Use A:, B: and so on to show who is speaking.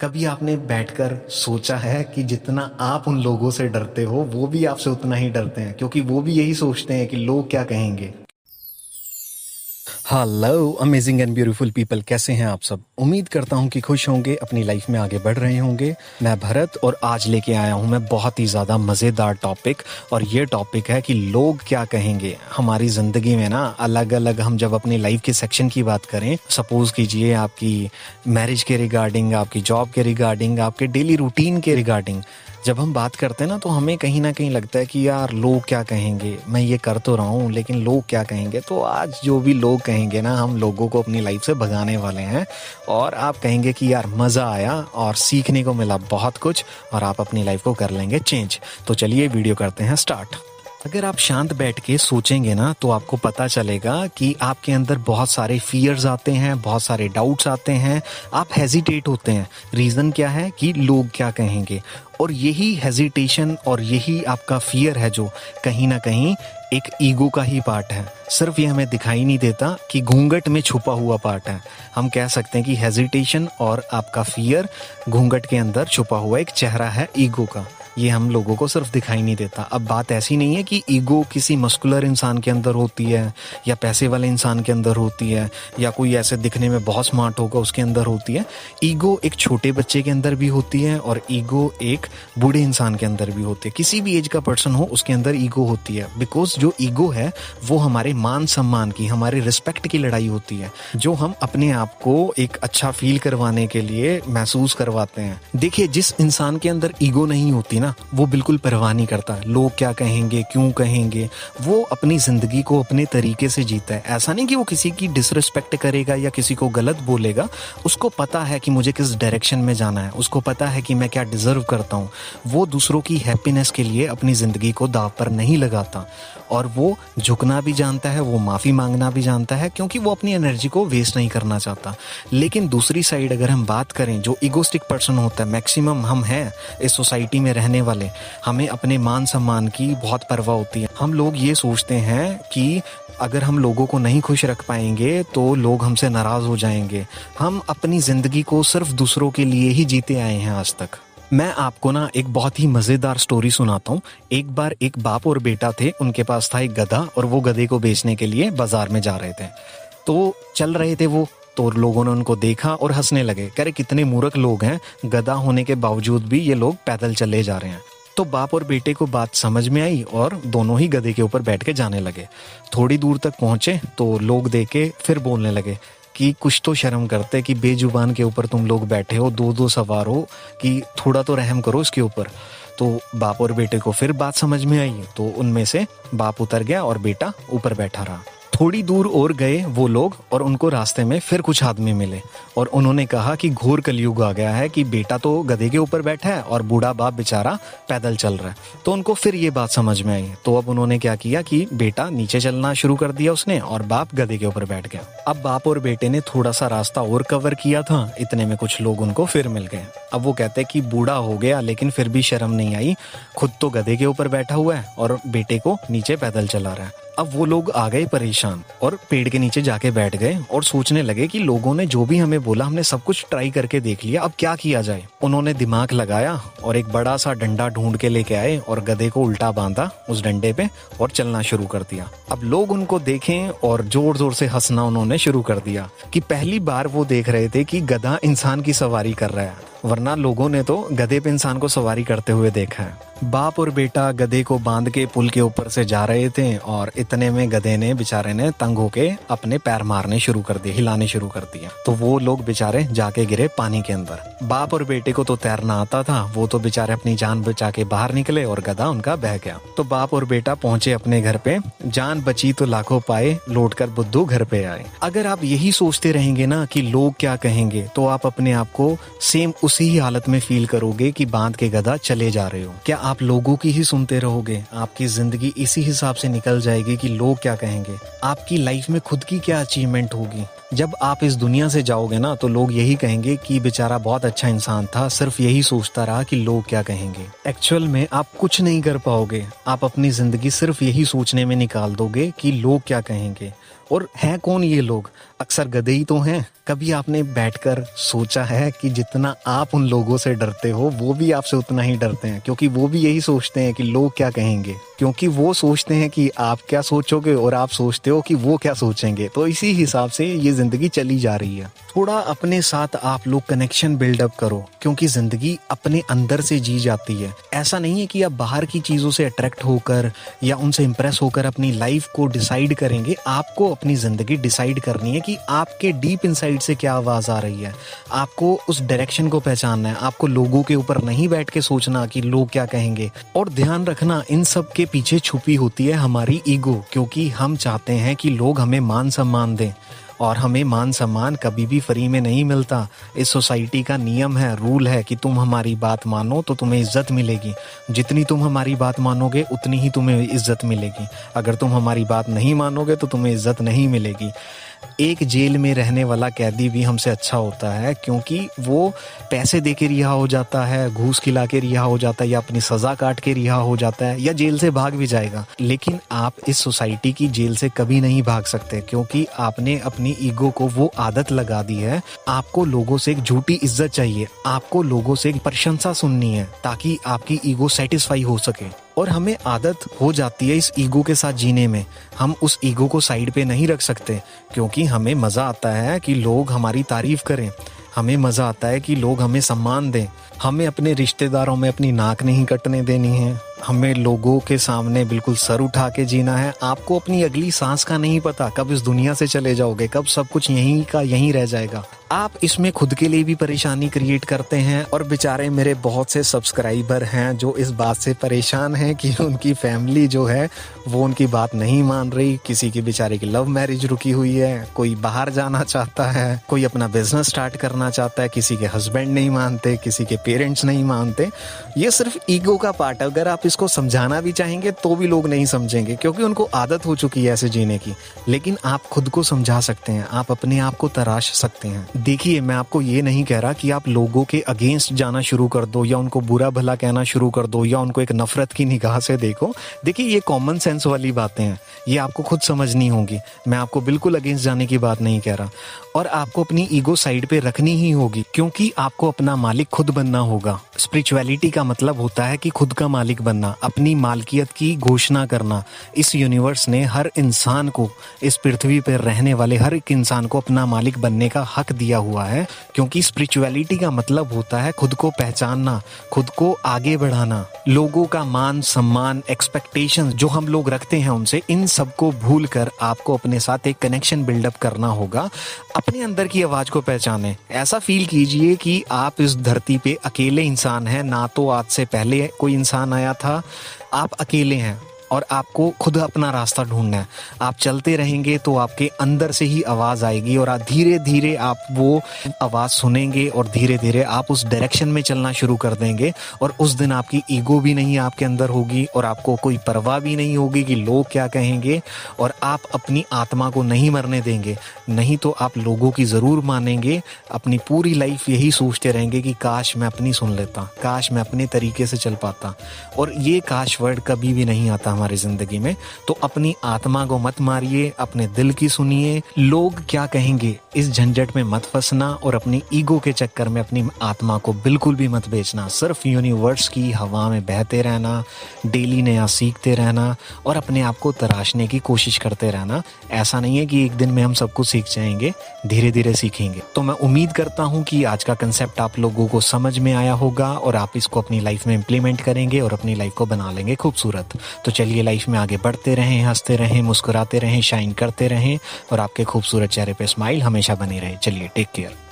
A: कभी आपने बैठकर सोचा है कि जितना आप उन लोगों से डरते हो, वो भी आपसे उतना ही डरते हैं? क्योंकि वो भी यही सोचते हैं कि लोग क्या कहेंगे। Hello amazing and beautiful people कैसे हैं आप सब? उम्मीद करता हूँ कि खुश होंगे, अपनी लाइफ में आगे बढ़ रहे होंगे। मैं भरत और आज लेके आया हूँ मैं बहुत ही ज़्यादा मज़ेदार टॉपिक और ये टॉपिक है कि लोग क्या कहेंगे। हमारी ज़िंदगी में ना अलग अलग हम जब अपनी लाइफ के सेक्शन की बात करें सपोज़ कीजिए आपकी मैरिज के रिगार्डिंग आपकी जॉब के रिगार्डिंग आपके डेली रूटीन के रिगार्डिंग जब हम बात करते हैं ना तो हमें कहीं ना कहीं लगता है कि यार, लोग क्या कहेंगे? मैं ये कर तो रहा हूँ, लेकिन लोग क्या कहेंगे? तो आज जो भी लोग कहेंगे ना, हम लोगों को अपनी लाइफ से भगाने वाले हैं। और आप कहेंगे कि यार, मज़ा आया और सीखने को मिला बहुत कुछ और आप अपनी लाइफ को कर लेंगे चेंज तो चलिए वीडियो करते हैं स्टार्ट अगर आप शांत बैठ के सोचेंगे ना तो आपको पता चलेगा कि आपके अंदर बहुत सारे फियर्स आते हैं, बहुत सारे डाउट्स आते हैं। आप हेजिटेट होते हैं। रीज़न क्या है कि लोग क्या कहेंगे? और यही हेजिटेशन और यही आपका फियर है जो कहीं ना कहीं एक ईगो का ही पार्ट है। सिर्फ़ ये हमें दिखाई नहीं देता कि घूंघट में छुपा हुआ पार्ट है। हम कह सकते हैं कि हेजिटेशन और आपका फियर घूंघट के अंदर छुपा हुआ एक चेहरा है ईगो का। ये हम लोगों को सिर्फ़ दिखाई नहीं देता। अब बात ऐसी नहीं है कि ईगो किसी मस्कुलर इंसान के अंदर होती है, या पैसे वाले इंसान के अंदर होती है, या कोई ऐसे दिखने में बहुत स्मार्ट होगा उसके अंदर होती है। ईगो एक छोटे बच्चे के अंदर भी होती है और ईगो एक बूढ़े इंसान के अंदर भी होती है। किसी भी एज का पर्सन हो, उसके अंदर ईगो होती है। बिकॉज़ जो ईगो है, वो हमारे मान सम्मान की, हमारे रिस्पेक्ट की लड़ाई होती है, जो हम अपने आप को एक अच्छा फील करवाने के लिए महसूस करवाते हैं। देखिए, जिस इंसान के अंदर ईगो नहीं होती ना, वो बिल्कुल परवाह नहीं करता। लोग क्या कहेंगे, क्यों कहेंगे? वो अपनी ज़िंदगी को अपने तरीके से जीता है। ऐसा नहीं कि वो किसी की डिसरिस्पेक्ट करेगा या किसी को गलत बोलेगा। उसको पता है कि मुझे किस डायरेक्शन में जाना है। उसको पता है कि मैं क्या डिज़र्व करता हूँ। वो दूसरों की हैप्पीनेस के लिए अपनी ज़िंदगी को दाव पर नहीं लगाता। और वो झुकना भी जानता है, वो माफ़ी मांगना भी जानता है, क्योंकि वो अपनी एनर्जी को वेस्ट नहीं करना चाहता। लेकिन दूसरी साइड अगर हम बात करें, जो इगोस्टिक पर्सन होता है मैक्सिमम हम हैं इस सोसाइटी में रहने वाले। हमें अपने मान सम्मान की बहुत परवाह होती है। हम लोग ये सोचते हैं कि अगर हम लोगों को नहीं खुश रख पाएँगे तो लोग हमसे नाराज़ हो जाएँगे। हम अपनी ज़िंदगी को सिर्फ़ दूसरों के लिए ही जीते आए हैं आज तक। मैं आपको ना एक बहुत ही मज़ेदार स्टोरी सुनाता हूँ। एक बार एक बाप और बेटा थे, उनके पास था एक गधा और वो गधे को बेचने के लिए बाज़ार में जा रहे थे। तो चल रहे थे वो। तो लोगों ने उनको देखा और हंसने लगे। कह रहे, कितने मूर्ख लोग हैं। गधा होने के बावजूद भी ये लोग पैदल चले जा रहे हैं। तो बाप और बेटे को बात समझ में आई और दोनों ही गधे के ऊपर बैठ के जाने लगे। थोड़ी दूर तक पहुँचे तो लोग देखे, फिर बोलने लगे कि, कुछ तो शर्म करते कि बेजुबान के ऊपर तुम लोग बैठे हो दो दो सवार हो, कि थोड़ा तो रहम करो उसके ऊपर। तो बाप और बेटे को फिर बात समझ में आई तो उनमें से बाप उतर गया और बेटा ऊपर बैठा रहा। थोड़ी दूर और गए वो लोग और उनको रास्ते में फिर कुछ आदमी मिले। और उन्होंने कहा कि घोर कलयुग आ गया है कि बेटा तो गधे के ऊपर बैठा है और बूढ़ा बाप बेचारा पैदल चल रहा है। तो उनको फिर ये बात समझ में आई। तो अब उन्होंने क्या किया कि बेटा नीचे चलना शुरू कर दिया उसने और बाप गधे के ऊपर बैठ गया। अब बाप और बेटे ने थोड़ा सा रास्ता और कवर किया था। इतने में कुछ लोग उनको फिर मिल गए। अब वो कहते कि बूढ़ा हो गया लेकिन फिर भी शर्म नहीं आई। खुद तो गधे के ऊपर बैठा हुआ है और बेटे को नीचे पैदल चला रहा है। अब वो लोग आ गए परेशान और पेड़ के नीचे जाके बैठ गए और सोचने लगे कि लोगों ने जो भी हमें बोला, हमने सब कुछ ट्राई करके देख लिया। अब क्या किया जाए? उन्होंने दिमाग लगाया और एक बड़ा सा डंडा ढूंढ के लेके आए और गधे को उल्टा बांधा उस डंडे पे और चलना शुरू कर दिया। अब लोग उनको देखें और ज़ोर ज़ोर से हंसना उन्होंने शुरू कर दिया कि पहली बार वो देख रहे थे कि गधा इंसान की सवारी कर रहा है। वरना लोगों ने तो गधे पे इंसान को सवारी करते हुए देखा है। बाप और बेटा गधे को बाँध के पुल के ऊपर से जा रहे थे और इतने में गधे ने बेचारे ने तंग होके अपने पैर मारने शुरू कर दिए, हिलाने शुरू कर दिया तो वो लोग बेचारे जाके गिरे पानी के अंदर। बाप और बेटे को तो तैरना आता था, वो तो बेचारे अपनी जान बचा के बाहर निकले और गधा उनका बह गया। तो बाप और बेटा पहुँचे अपने घर पे, जान बची तो लाखों पाए लौट कर बुद्धू घर पे आए। अगर आप यही सोचते रहेंगे ना कि लोग क्या कहेंगे तो आप अपने आप को सेम उसी ही हालत में फील करोगे कि बाँध के गधा चले जा रहे हो। क्या आप लोगों की ही सुनते रहोगे? आपकी ज़िंदगी इसी हिसाब से निकल जाएगी कि लोग क्या कहेंगे। आपकी लाइफ में खुद की क्या अचीवमेंट होगी? जब आप इस दुनिया से जाओगे ना तो लोग यही कहेंगे कि बेचारा बहुत अच्छा इंसान था, सिर्फ़ यही सोचता रहा कि लोग क्या कहेंगे। एक्चुअल में आप कुछ नहीं कर पाओगे। आप अपनी ज़िंदगी सिर्फ़ यही सोचने में निकाल दोगे कि लोग क्या कहेंगे। और हैं कौन ये लोग? अक्सर गधे ही तो हैं। कभी आपने बैठकर सोचा है कि जितना आप उन लोगों से डरते हो, वो भी आपसे उतना ही डरते हैं? क्योंकि वो भी यही सोचते हैं कि लोग क्या कहेंगे। क्योंकि वो सोचते हैं कि आप क्या सोचोगे और आप सोचते हो कि वो क्या सोचेंगे। तो इसी हिसाब से ये ज़िंदगी चली जा रही है। थोड़ा अपने साथ आप लोग कनेक्शन बिल्डअप करो, क्योंकि ज़िंदगी अपने अंदर से जी जाती है। ऐसा नहीं है कि आप बाहर की चीज़ों से अट्रैक्ट होकर या उनसे इंप्रेस होकर अपनी लाइफ को डिसाइड करेंगे। आपको अपनी ज़िंदगी डिसाइड करनी है कि आपके डीप इनसाइड से क्या आवाज़ आ रही है? आपको उस डायरेक्शन को पहचानना है। आपको लोगों के ऊपर नहीं बैठ के सोचना कि लोग क्या कहेंगे। और ध्यान रखना, इन सब के पीछे छुपी होती है हमारी ईगो क्योंकि हम चाहते हैं कि लोग हमें मान सम्मान दें। और हमें मान सम्मान कभी भी फ्री में नहीं मिलता। इस सोसाइटी का नियम है रूल है कि तुम हमारी बात मानो तो तुम्हें इज़्ज़त मिलेगी। जितनी तुम हमारी बात मानोगे, उतनी ही तुम्हें इज़्ज़त मिलेगी। अगर तुम हमारी बात नहीं मानोगे तो तुम्हें इज़्ज़त नहीं मिलेगी। एक जेल में रहने वाला कैदी भी हमसे अच्छा होता है, क्योंकि वो पैसे दे के रिहा हो जाता है, घूस खिला के रिहा हो जाता है, या अपनी सजा काट के रिहा हो जाता है, या जेल से भाग भी जाएगा। लेकिन आप इस सोसाइटी की जेल से कभी नहीं भाग सकते, क्योंकि आपने अपनी ईगो को वो आदत लगा दी है। आपको लोगों से एक झूठी इज़्ज़त चाहिए, आपको लोगों से एक प्रशंसा सुननी है, ताकि आपकी ईगो सेटिस्फाई हो सके। और हमें आदत हो जाती है इस ईगो के साथ जीने में। हम उस ईगो को साइड पे नहीं रख सकते, क्योंकि हमें मज़ा आता है कि लोग हमारी तारीफ़ करें। हमें मज़ा आता है कि लोग हमें सम्मान दें। हमें अपने रिश्तेदारों में अपनी नाक नहीं कटने देनी है। हमें लोगों के सामने बिल्कुल सर उठा के जीना है। आपको अपनी अगली सांस का नहीं पता, कब इस दुनिया से चले जाओगे, कब सब कुछ यहीं का यहीं रह जाएगा। आप इसमें खुद के लिए भी परेशानी क्रिएट करते हैं और बेचारे मेरे बहुत से सब्सक्राइबर हैं जो इस बात से परेशान हैं कि उनकी फैमिली जो है, वो उनकी बात नहीं मान रही। किसी की बेचारे की लव मैरिज रुकी हुई है, कोई बाहर जाना चाहता है, कोई अपना बिज़नेस स्टार्ट करना चाहता है, किसी के हस्बैंड नहीं मानते, किसी के पेरेंट्स नहीं मानते। ये सिर्फ़ ईगो का पार्ट है। अगर आप इसको समझाना भी चाहेंगे तो भी लोग नहीं समझेंगे, क्योंकि उनको आदत हो चुकी है ऐसे जीने की। लेकिन आप खुद को समझा सकते हैं, आप अपने आप को तराश सकते हैं। देखिए, मैं आपको ये नहीं कह रहा कि आप लोगों के अगेंस्ट जाना शुरू कर दो, या उनको बुरा भला कहना शुरू कर दो, या उनको एक नफरत की निगाह से देखो। देखिए, ये कॉमन सेंस वाली बातें हैं, ये आपको खुद समझनी होगी। मैं आपको बिल्कुल अगेंस्ट जाने की बात नहीं कह रहा। और आपको अपनी ईगो साइड पे रखनी ही होगी, क्योंकि आपको अपना मालिक खुद बनना होगा। स्पिरिचुअलिटी का मतलब होता है कि खुद का मालिक बनना, अपनी मालकियत की घोषणा करना। इस यूनिवर्स ने हर इंसान को, इस पृथ्वी पर रहने वाले हर एक इंसान को अपना मालिक बनने का हक दिया हुआ है, क्योंकि स्पिरिचुअलिटी का मतलब होता है खुद को पहचानना, खुद को आगे बढ़ाना। लोगों का मान, सम्मान एक्सपेक्टेशन जो हम लोग रखते हैं उनसे, इन सबको भूल कर आपको अपने साथ एक कनेक्शन बिल्डअप करना होगा। अपने अंदर की आवाज़ को पहचाने। ऐसा फील कीजिए कि आप इस धरती पे अकेले इंसान हैं। ना तो आज से पहले कोई इंसान आया था, आप अकेले हैं। और आपको खुद अपना रास्ता ढूंढना है। आप चलते रहेंगे तो आपके अंदर से ही आवाज़ आएगी और आप धीरे धीरे आप वो आवाज़ सुनेंगे और धीरे धीरे आप उस डायरेक्शन में चलना शुरू कर देंगे और उस दिन आपकी ईगो भी नहीं आपके अंदर होगी और आपको कोई परवाह भी नहीं होगी कि लोग क्या कहेंगे और आप अपनी आत्मा को नहीं मरने देंगे। नहीं तो आप लोगों की ज़रूर मानेंगे, अपनी पूरी लाइफ यही सोचते रहेंगे कि काश मैं अपनी सुन लेता, काश मैं अपने तरीके से चल पाता। और ये काश वर्ड कभी भी नहीं आता हमारी ज़िंदगी में तो अपनी आत्मा को मत मारिए, अपने दिल की सुनिए, लोग क्या कहेंगे? इस झंझट में मत फंसना और अपनी ईगो के चक्कर में अपनी आत्मा को बिल्कुल भी मत बेचना। सिर्फ़ यूनिवर्स की हवा में बहते रहना, डेली नया सीखते रहना और अपने आप को तराशने की कोशिश करते रहना। ऐसा नहीं है कि एक दिन में हम सब कुछ सीख जाएँगे धीरे धीरे सीखेंगे। तो मैं उम्मीद करता हूँ कि आज का कंसेप्ट आप लोगों को समझ में आया होगा और आप इसको अपनी लाइफ में इम्प्लीमेंट करेंगे और अपनी लाइफ को बना लेंगे खूबसूरत। तो चलिए लाइफ में आगे बढ़ते रहें, हँसते रहें, मुस्कुराते रहें शाइन करते रहें और आपके खूबसूरत चेहरे पर स्माइल हमेशा बनी रहे। चलिए टेक केयर